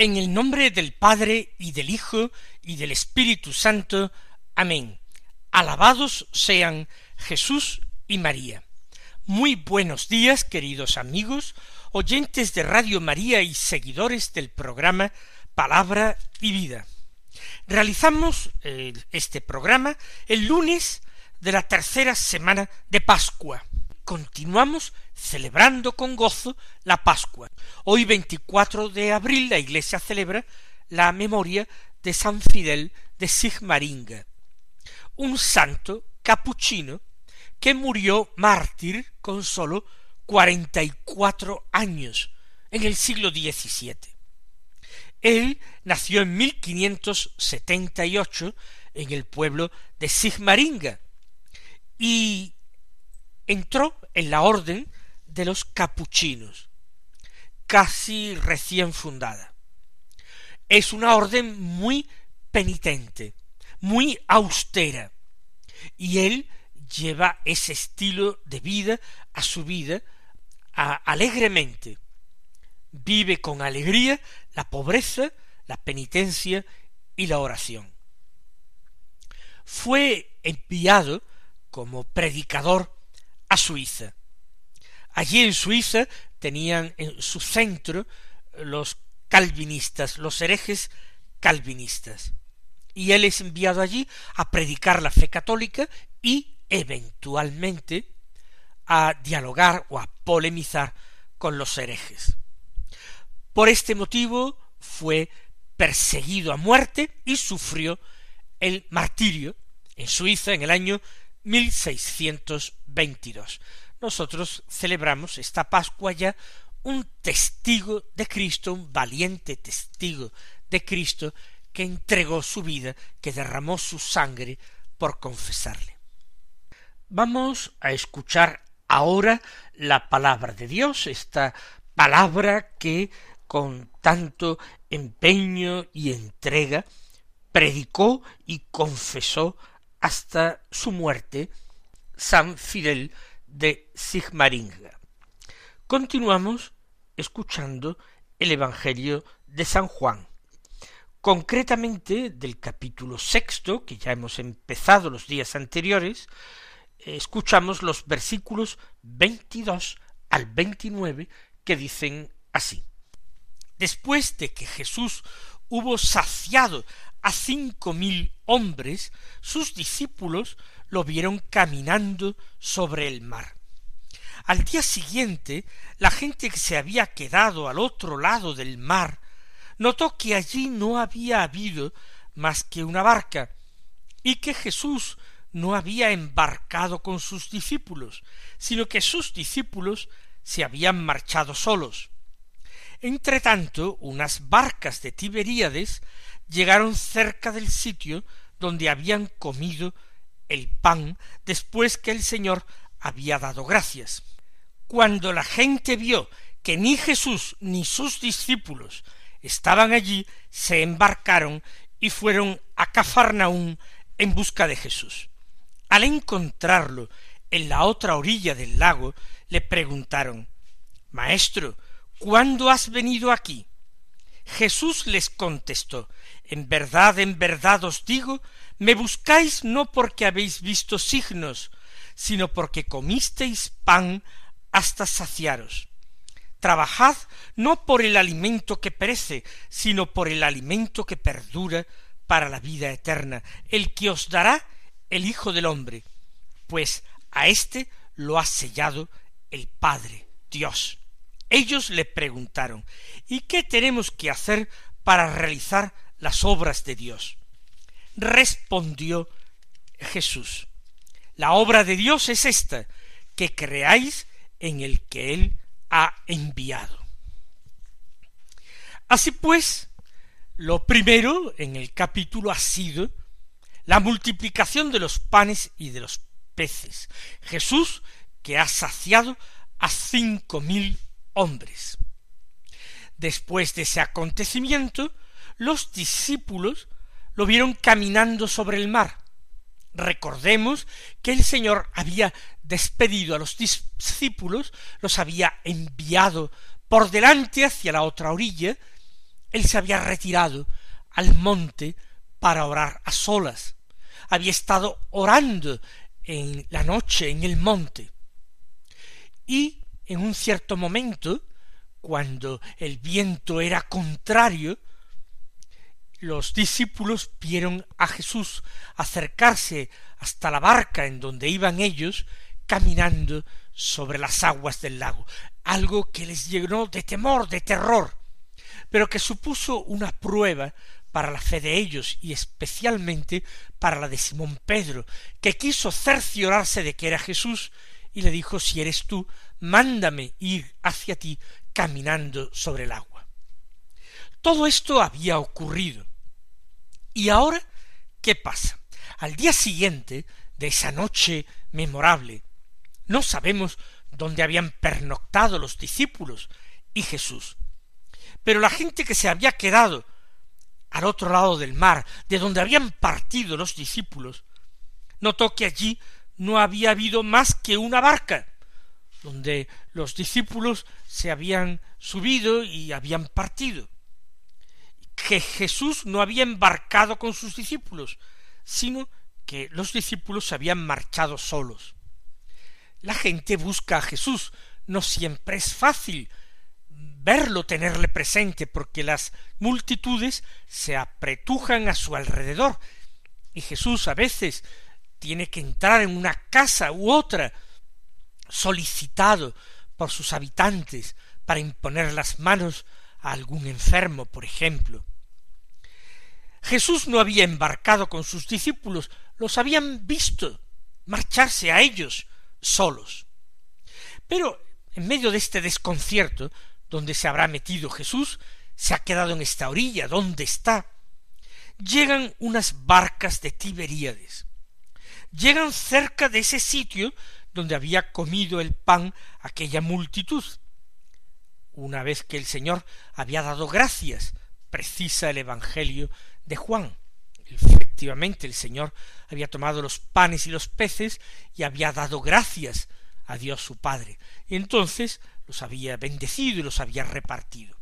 En el nombre del Padre y del Hijo y del Espíritu Santo. Amén. Alabados sean Jesús y María. Muy buenos días, queridos amigos, oyentes de Radio María y seguidores del programa Palabra y Vida. Realizamos eh, este programa el lunes de la tercera semana de Pascua. Continuamos celebrando con gozo la Pascua. Hoy 24 de abril la Iglesia celebra la memoria de San Fidel de Sigmaringa, un santo capuchino que murió mártir con sólo cuarenta y cuatro años en el siglo XVII. Él nació en 1578 en el pueblo de Sigmaringa y entró en la orden de los capuchinos, casi recién fundada. Es una orden muy penitente, muy austera, y él lleva ese estilo de vida a su vida alegremente. Vive con alegría la pobreza, la penitencia y la oración. Fue enviado como predicador a Suiza, Allí en Suiza tenían en su centro los calvinistas, los herejes calvinistas. Y él es enviado allí a predicar la fe católica y eventualmente a dialogar o a polemizar con los herejes. Por este motivo fue perseguido a muerte y sufrió el martirio en Suiza en el año 1622 nosotros celebramos esta Pascua ya un testigo de Cristo, un valiente testigo de Cristo que entregó su vida, que derramó su sangre por confesarle. Vamos a escuchar ahora la palabra de Dios, esta palabra que con tanto empeño y entrega predicó y confesó hasta su muerte San Fidel de Sigmaringa. Continuamos escuchando el Evangelio de San Juan, concretamente del capítulo sexto, que ya hemos empezado los días anteriores, escuchamos los versículos veintidós al veintinueve que dicen así. Después de que Jesús hubo saciado a cinco mil hombres, sus discípulos lo vieron caminando sobre el mar. Al día siguiente, la gente que se había quedado al otro lado del mar notó que allí no había habido más que una barca, y que Jesús no había embarcado con sus discípulos, sino que sus discípulos se habían marchado solos. Entretanto, unas barcas de Tiberíades llegaron cerca del sitio donde habían comido el pan después que el Señor había dado gracias. Cuando la gente vio que ni Jesús ni sus discípulos estaban allí, se embarcaron y fueron a Cafarnaún en busca de Jesús. Al encontrarlo en la otra orilla del lago, le preguntaron Maestro, ¿cuándo has venido aquí? Jesús les contestó En verdad, en verdad os digo me buscáis no porque habéis visto signos, sino porque comisteis pan hasta saciaros. Trabajad no por el alimento que perece, sino por el alimento que perdura para la vida eterna, el que os dará el Hijo del hombre, pues a éste lo ha sellado el Padre, Dios. Ellos le preguntaron, ¿y qué tenemos que hacer para realizar las obras de Dios? Respondió Jesús, la obra de Dios es esta, que creáis en el que Él ha enviado. Así pues, lo primero en el capítulo ha sido la multiplicación de los panes y de los peces. Jesús que ha saciado a cinco mil hombres. Después de ese acontecimiento, los discípulos lo vieron caminando sobre el mar. Recordemos que el Señor había despedido a los discípulos, los había enviado por delante hacia la otra orilla, él se había retirado al monte para orar a solas. Había estado orando en la noche en el monte. Y en un cierto momento, cuando el viento era contrario, los discípulos vieron a Jesús acercarse hasta la barca en donde iban ellos, caminando sobre las aguas del lago, algo que les llenó de temor, de terror pero que supuso una prueba para la fe de ellos y especialmente para la de Simón Pedro, que quiso cerciorarse de que era Jesús y le dijo si eres tú, mándame ir hacia ti caminando sobre el agua. Todo esto había ocurrido. ¿Y ahora qué pasa? Al día siguiente de esa noche memorable, no sabemos dónde habían pernoctado los discípulos y Jesús, pero la gente que se había quedado al otro lado del mar, de donde habían partido los discípulos, notó que allí no había habido más que una barca, donde los discípulos se habían subido y habían partido, que Jesús no había embarcado con sus discípulos, sino que los discípulos se habían marchado solos. La gente busca a Jesús, no siempre es fácil verlo, tenerle presente, porque las multitudes se apretujan a su alrededor, y Jesús a veces tiene que entrar en una casa u otra, solicitado por sus habitantes, para imponer las manos a algún enfermo, por ejemplo. Jesús no había embarcado con sus discípulos, los habían visto marcharse a ellos solos. Pero en medio de este desconcierto, donde se habrá metido Jesús, se ha quedado en esta orilla, ¿dónde está? Llegan unas barcas de Tiberíades. Llegan cerca de ese sitio donde había comido el pan aquella multitud. Una vez que el Señor había dado gracias, precisa el Evangelio de Juan. Efectivamente, el Señor había tomado los panes y los peces y había dado gracias a Dios su Padre. Y entonces los había bendecido y los había repartido.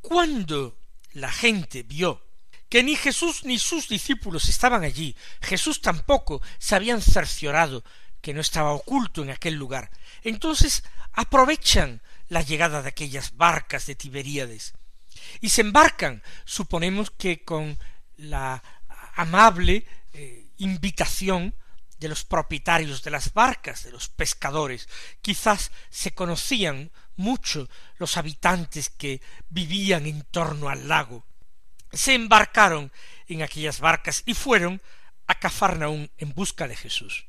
Cuando la gente vio que ni Jesús ni sus discípulos estaban allí, Jesús tampoco se habían cerciorado que no estaba oculto en aquel lugar, entonces aprovechan la llegada de aquellas barcas de Tiberíades y se embarcan, suponemos que con la amable eh, invitación de los propietarios de las barcas, de los pescadores, quizás se conocían mucho los habitantes que vivían en torno al lago. Se embarcaron en aquellas barcas y fueron a Cafarnaún en busca de Jesús.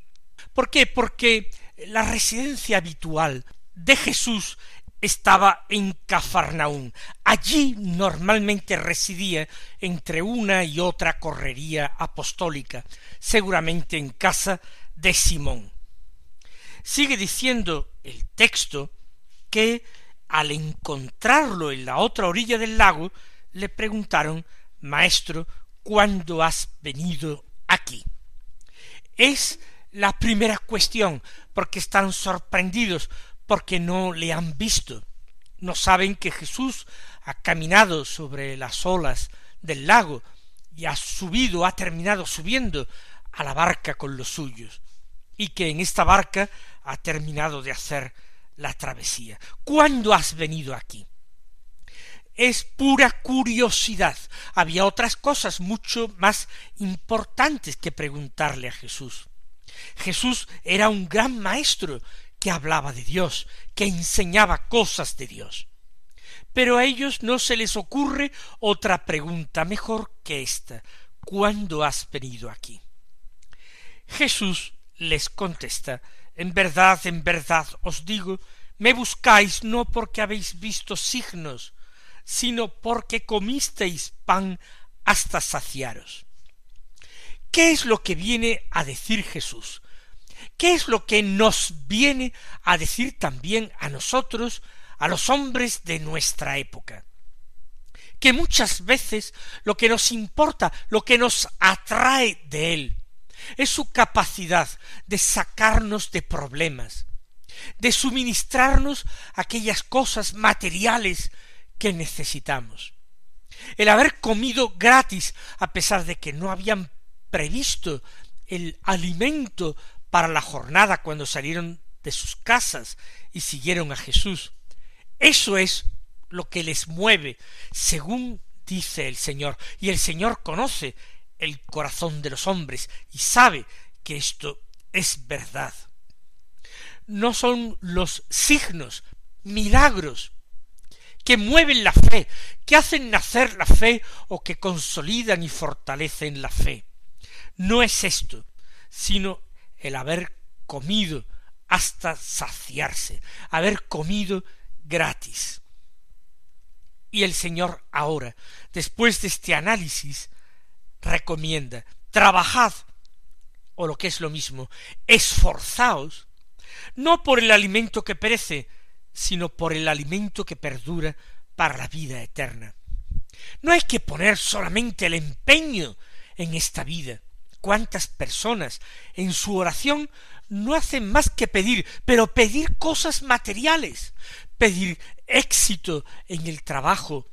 ¿Por qué? Porque la residencia habitual de Jesús estaba en Cafarnaún. Allí normalmente residía entre una y otra correría apostólica, seguramente en casa de Simón. Sigue diciendo el texto que al encontrarlo en la otra orilla del lago, le preguntaron Maestro, ¿cuándo has venido aquí? Es la primera cuestión, porque están sorprendidos, porque no le han visto. No saben que Jesús ha caminado sobre las olas del lago y ha subido, ha terminado subiendo a la barca con los suyos, y que en esta barca ha terminado de hacer la travesía. ¿Cuándo has venido aquí? Es pura curiosidad. Había otras cosas mucho más importantes que preguntarle a Jesús. Jesús era un gran maestro que hablaba de Dios, que enseñaba cosas de Dios. Pero a ellos no se les ocurre otra pregunta mejor que esta. ¿Cuándo has venido aquí? Jesús les contesta En verdad, en verdad os digo, me buscáis no porque habéis visto signos, sino porque comisteis pan hasta saciaros. ¿Qué es lo que viene a decir Jesús? ¿Qué es lo que nos viene a decir también a nosotros, a los hombres de nuestra época? Que muchas veces lo que nos importa, lo que nos atrae de Él, es su capacidad de sacarnos de problemas, de suministrarnos aquellas cosas materiales que necesitamos. El haber comido gratis, a pesar de que no habían previsto el alimento para la jornada cuando salieron de sus casas y siguieron a Jesús. Eso es lo que les mueve, según dice el Señor, y el Señor conoce el corazón de los hombres y sabe que esto es verdad. No son los signos, milagros, que mueven la fe, que hacen nacer la fe o que consolidan y fortalecen la fe. No es esto, sino el haber comido hasta saciarse, haber comido gratis. Y el Señor ahora, después de este análisis, recomienda, trabajad, o lo que es lo mismo, esforzaos, no por el alimento que perece, sino por el alimento que perdura para la vida eterna. No hay que poner solamente el empeño en esta vida. ¿Cuántas personas en su oración no hacen más que pedir, pero pedir cosas materiales, pedir éxito en el trabajo,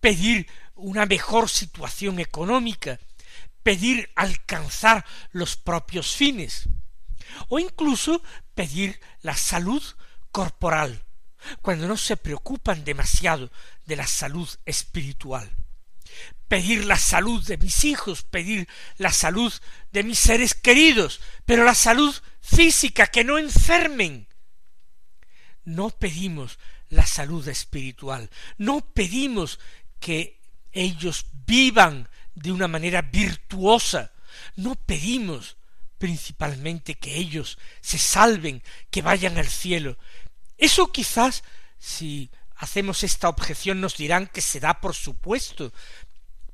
pedir una mejor situación económica, pedir alcanzar los propios fines, o incluso pedir la salud corporal, cuando no se preocupan demasiado de la salud espiritual. Pedir la salud de mis hijos, pedir la salud de mis seres queridos, pero la salud física, que no enfermen. No pedimos la salud espiritual, no pedimos que ellos vivan de una manera virtuosa. No pedimos principalmente que ellos se salven, que vayan al cielo. Eso quizás, si hacemos esta objeción, nos dirán que se da por supuesto,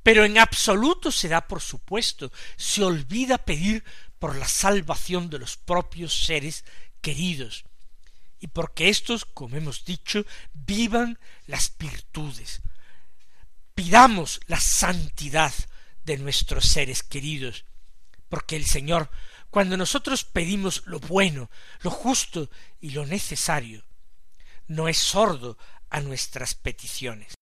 pero en absoluto se da por supuesto. Se olvida pedir por la salvación de los propios seres queridos. Y porque éstos, como hemos dicho, vivan las virtudes, pidamos la santidad de nuestros seres queridos, porque el Señor, cuando nosotros pedimos lo bueno, lo justo y lo necesario, no es sordo a nuestras peticiones.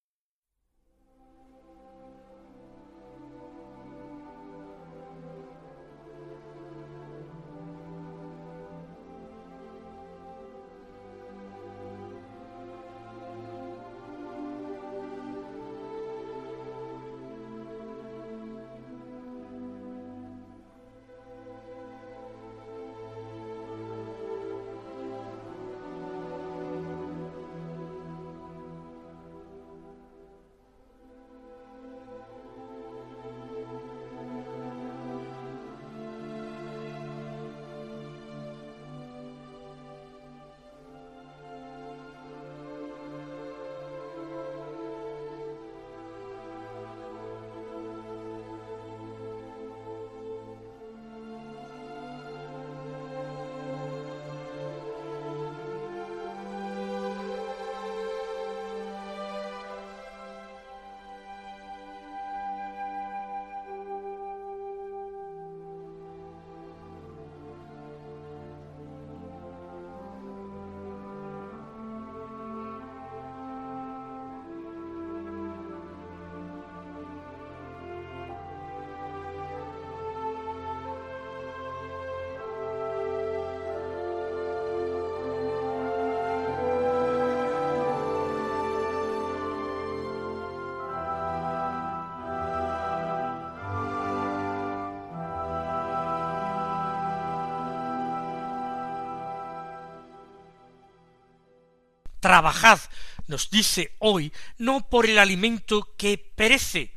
Trabajad nos dice hoy, no por el alimento que perece,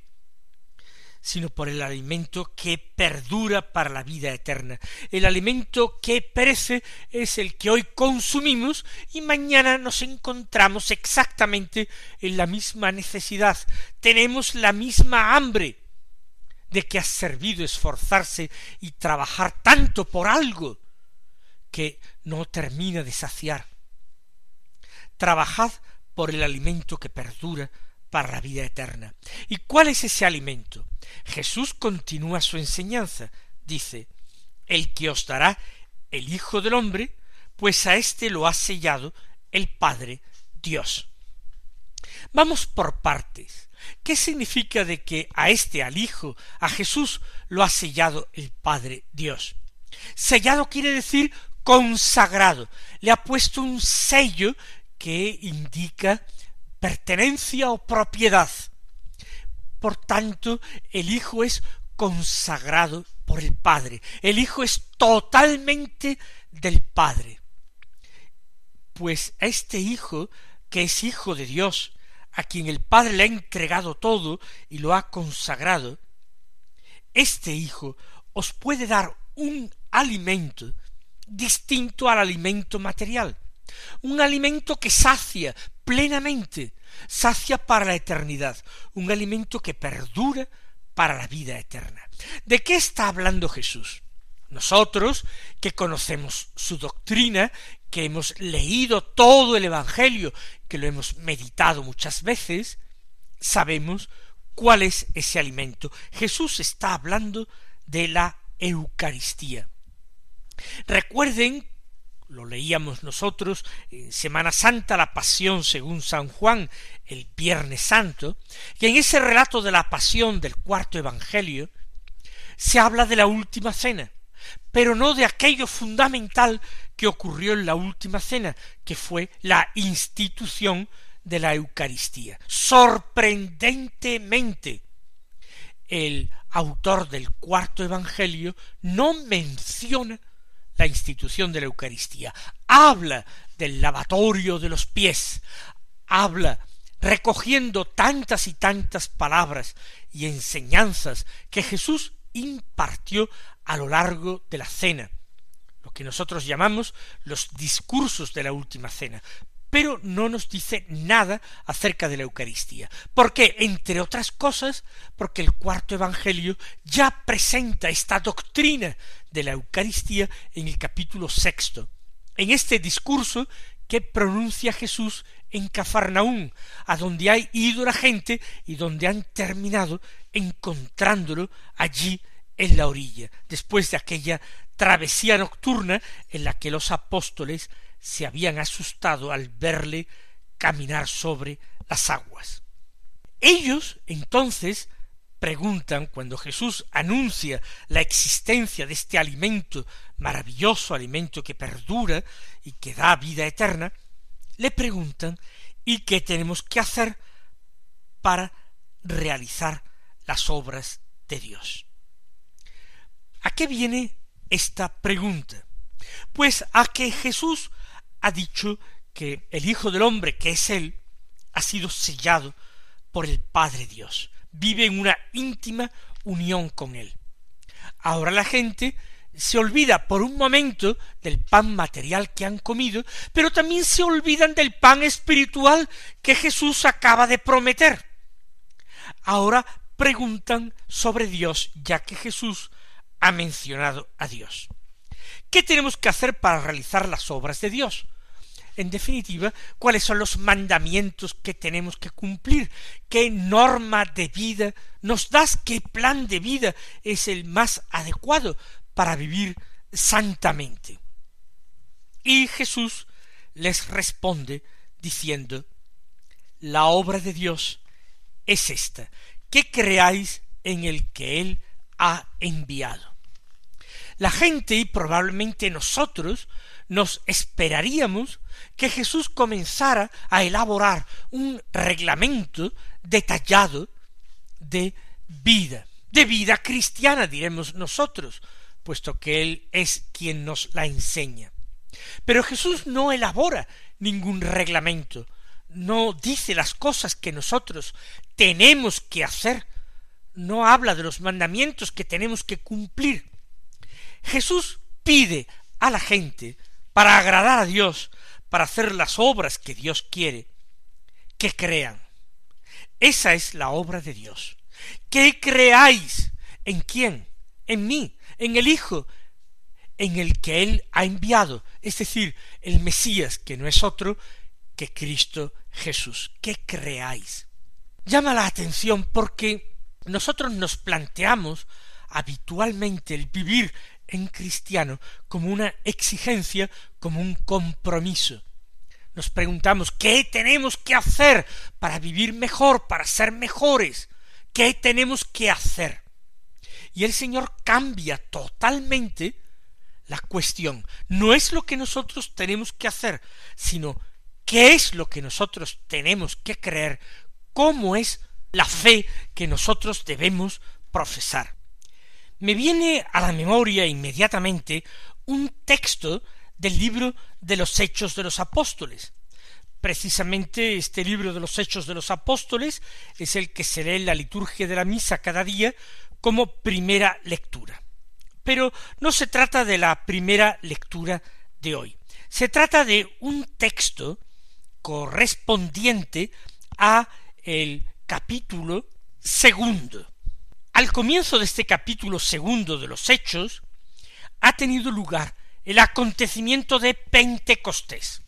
sino por el alimento que perdura para la vida eterna. El alimento que perece es el que hoy consumimos y mañana nos encontramos exactamente en la misma necesidad. Tenemos la misma hambre de que ha servido esforzarse y trabajar tanto por algo que no termina de saciar. Trabajad por el alimento que perdura para la vida eterna. ¿Y cuál es ese alimento? Jesús continúa su enseñanza. Dice, el que os dará el Hijo del Hombre, pues a éste lo ha sellado el Padre Dios. Vamos por partes. ¿Qué significa de que a este, al Hijo, a Jesús, lo ha sellado el Padre Dios? Sellado quiere decir consagrado. Le ha puesto un sello que indica pertenencia o propiedad. Por tanto, el Hijo es consagrado por el Padre. El Hijo es totalmente del Padre. Pues a este Hijo, que es Hijo de Dios, a quien el Padre le ha entregado todo y lo ha consagrado, este Hijo os puede dar un alimento distinto al alimento material, un alimento que sacia plenamente, sacia para la eternidad, un alimento que perdura para la vida eterna. ¿De qué está hablando Jesús? Nosotros, que conocemos su doctrina, que hemos leído todo el Evangelio, que lo hemos meditado muchas veces, sabemos cuál es ese alimento. Jesús está hablando de la Eucaristía. Recuerden, lo leíamos nosotros en Semana Santa, la Pasión según San Juan, el Viernes Santo, que en ese relato de la Pasión del cuarto Evangelio se habla de la última cena, pero no de aquello fundamental que ocurrió en la última cena, que fue la institución de la Eucaristía. Sorprendentemente, el autor del cuarto Evangelio no menciona la institución de la Eucaristía, habla del lavatorio de los pies, habla recogiendo tantas y tantas palabras y enseñanzas que Jesús impartió a lo largo de la cena, lo que nosotros llamamos los discursos de la última cena, pero no nos dice nada acerca de la Eucaristía. porque Entre otras cosas, porque el cuarto Evangelio ya presenta esta doctrina de la Eucaristía en el capítulo sexto, en este discurso que pronuncia Jesús en Cafarnaún, a donde ha ido la gente y donde han terminado encontrándolo allí en la orilla, después de aquella travesía nocturna en la que los apóstoles se habían asustado al verle caminar sobre las aguas. Ellos entonces preguntan cuando Jesús anuncia la existencia de este alimento maravilloso, alimento que perdura y que da vida eterna, le preguntan ¿y qué tenemos que hacer para realizar las obras de Dios? ¿A qué viene esta pregunta? Pues a que Jesús ha dicho que el Hijo del Hombre, que es Él, ha sido sellado por el Padre Dios, vive en una íntima unión con Él. Ahora la gente se olvida por un momento del pan material que han comido, pero también se olvidan del pan espiritual que Jesús acaba de prometer. Ahora preguntan sobre Dios, ya que Jesús ha mencionado a Dios. ¿Qué tenemos que hacer para realizar las obras de Dios? En definitiva, cuáles son los mandamientos que tenemos que cumplir, qué norma de vida nos das, qué plan de vida es el más adecuado para vivir santamente. Y Jesús les responde diciendo, la obra de Dios es esta, que creáis en el que Él ha enviado. La gente y probablemente nosotros nos esperaríamos que Jesús comenzara a elaborar un reglamento detallado de vida, de vida cristiana, diremos nosotros, puesto que Él es quien nos la enseña. Pero Jesús no elabora ningún reglamento, no dice las cosas que nosotros tenemos que hacer, no habla de los mandamientos que tenemos que cumplir. Jesús pide a la gente, para agradar a Dios, para hacer las obras que Dios quiere, que crean. Esa es la obra de Dios. Que creáis en quién, en mí, en el Hijo, en el que Él ha enviado, es decir, el Mesías, que no es otro que Cristo Jesús, que creáis. Llama la atención porque nosotros nos planteamos habitualmente el vivir en cristiano como una exigencia, como un compromiso. Nos preguntamos ¿qué tenemos que hacer para vivir mejor, para ser mejores? ¿Qué tenemos que hacer? Y el Señor cambia totalmente la cuestión. No es lo que nosotros tenemos que hacer, sino qué es lo que nosotros tenemos que creer, cómo es la fe que nosotros debemos profesar. Me viene a la memoria inmediatamente un texto del libro de los Hechos de los Apóstoles. Precisamente este libro de los Hechos de los Apóstoles es el que se lee en la liturgia de la misa cada día como primera lectura. Pero no se trata de la primera lectura de hoy. Se trata de un texto correspondiente a el capítulo segundo. Al comienzo de este capítulo segundo de los Hechos ha tenido lugar el acontecimiento de Pentecostés.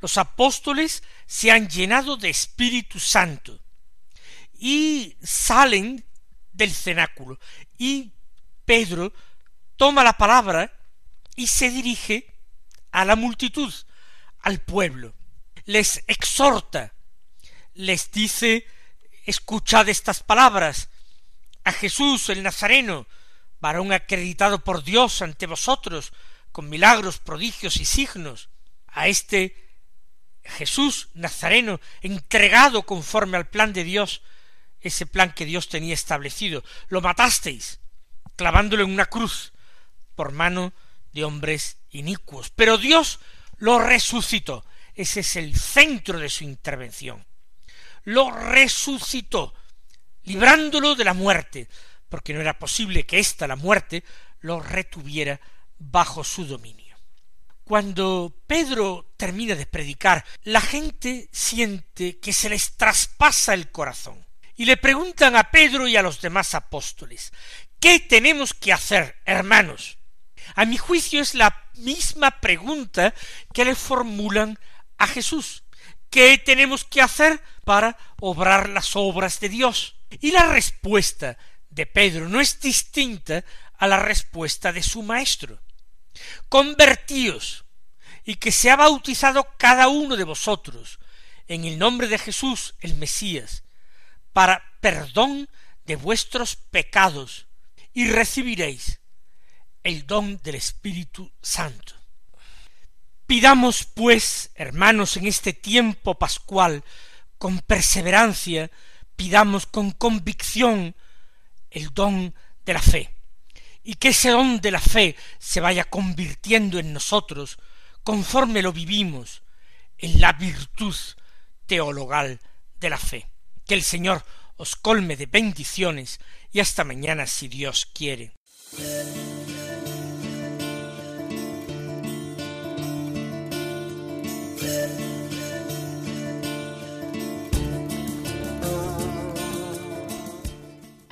Los apóstoles se han llenado de Espíritu Santo y salen del cenáculo y Pedro toma la palabra y se dirige a la multitud, al pueblo les exhorta, les dice escuchad estas palabras a Jesús el Nazareno, varón acreditado por Dios ante vosotros, con milagros, prodigios y signos, a este Jesús Nazareno, entregado conforme al plan de Dios, ese plan que Dios tenía establecido, lo matasteis, clavándolo en una cruz, por mano de hombres inicuos, pero Dios lo resucitó, ese es el centro de su intervención. Lo resucitó, librándolo de la muerte, porque no era posible que ésta, la muerte, lo retuviera bajo su dominio. Cuando Pedro termina de predicar, la gente siente que se les traspasa el corazón. Y le preguntan a Pedro y a los demás apóstoles, ¿qué tenemos que hacer, hermanos? A mi juicio es la misma pregunta que le formulan a Jesús. ¿Qué tenemos que hacer para obrar las obras de Dios? Y la respuesta de Pedro no es distinta a la respuesta de su maestro. Convertíos y que sea bautizado cada uno de vosotros en el nombre de Jesús el Mesías, para perdón de vuestros pecados, y recibiréis el don del Espíritu Santo. Pidamos, pues, hermanos, en este tiempo pascual, con perseverancia, pidamos con convicción el don de la fe, y que ese don de la fe se vaya convirtiendo en nosotros, conforme lo vivimos, en la virtud teologal de la fe. Que el Señor os colme de bendiciones y hasta mañana si Dios quiere.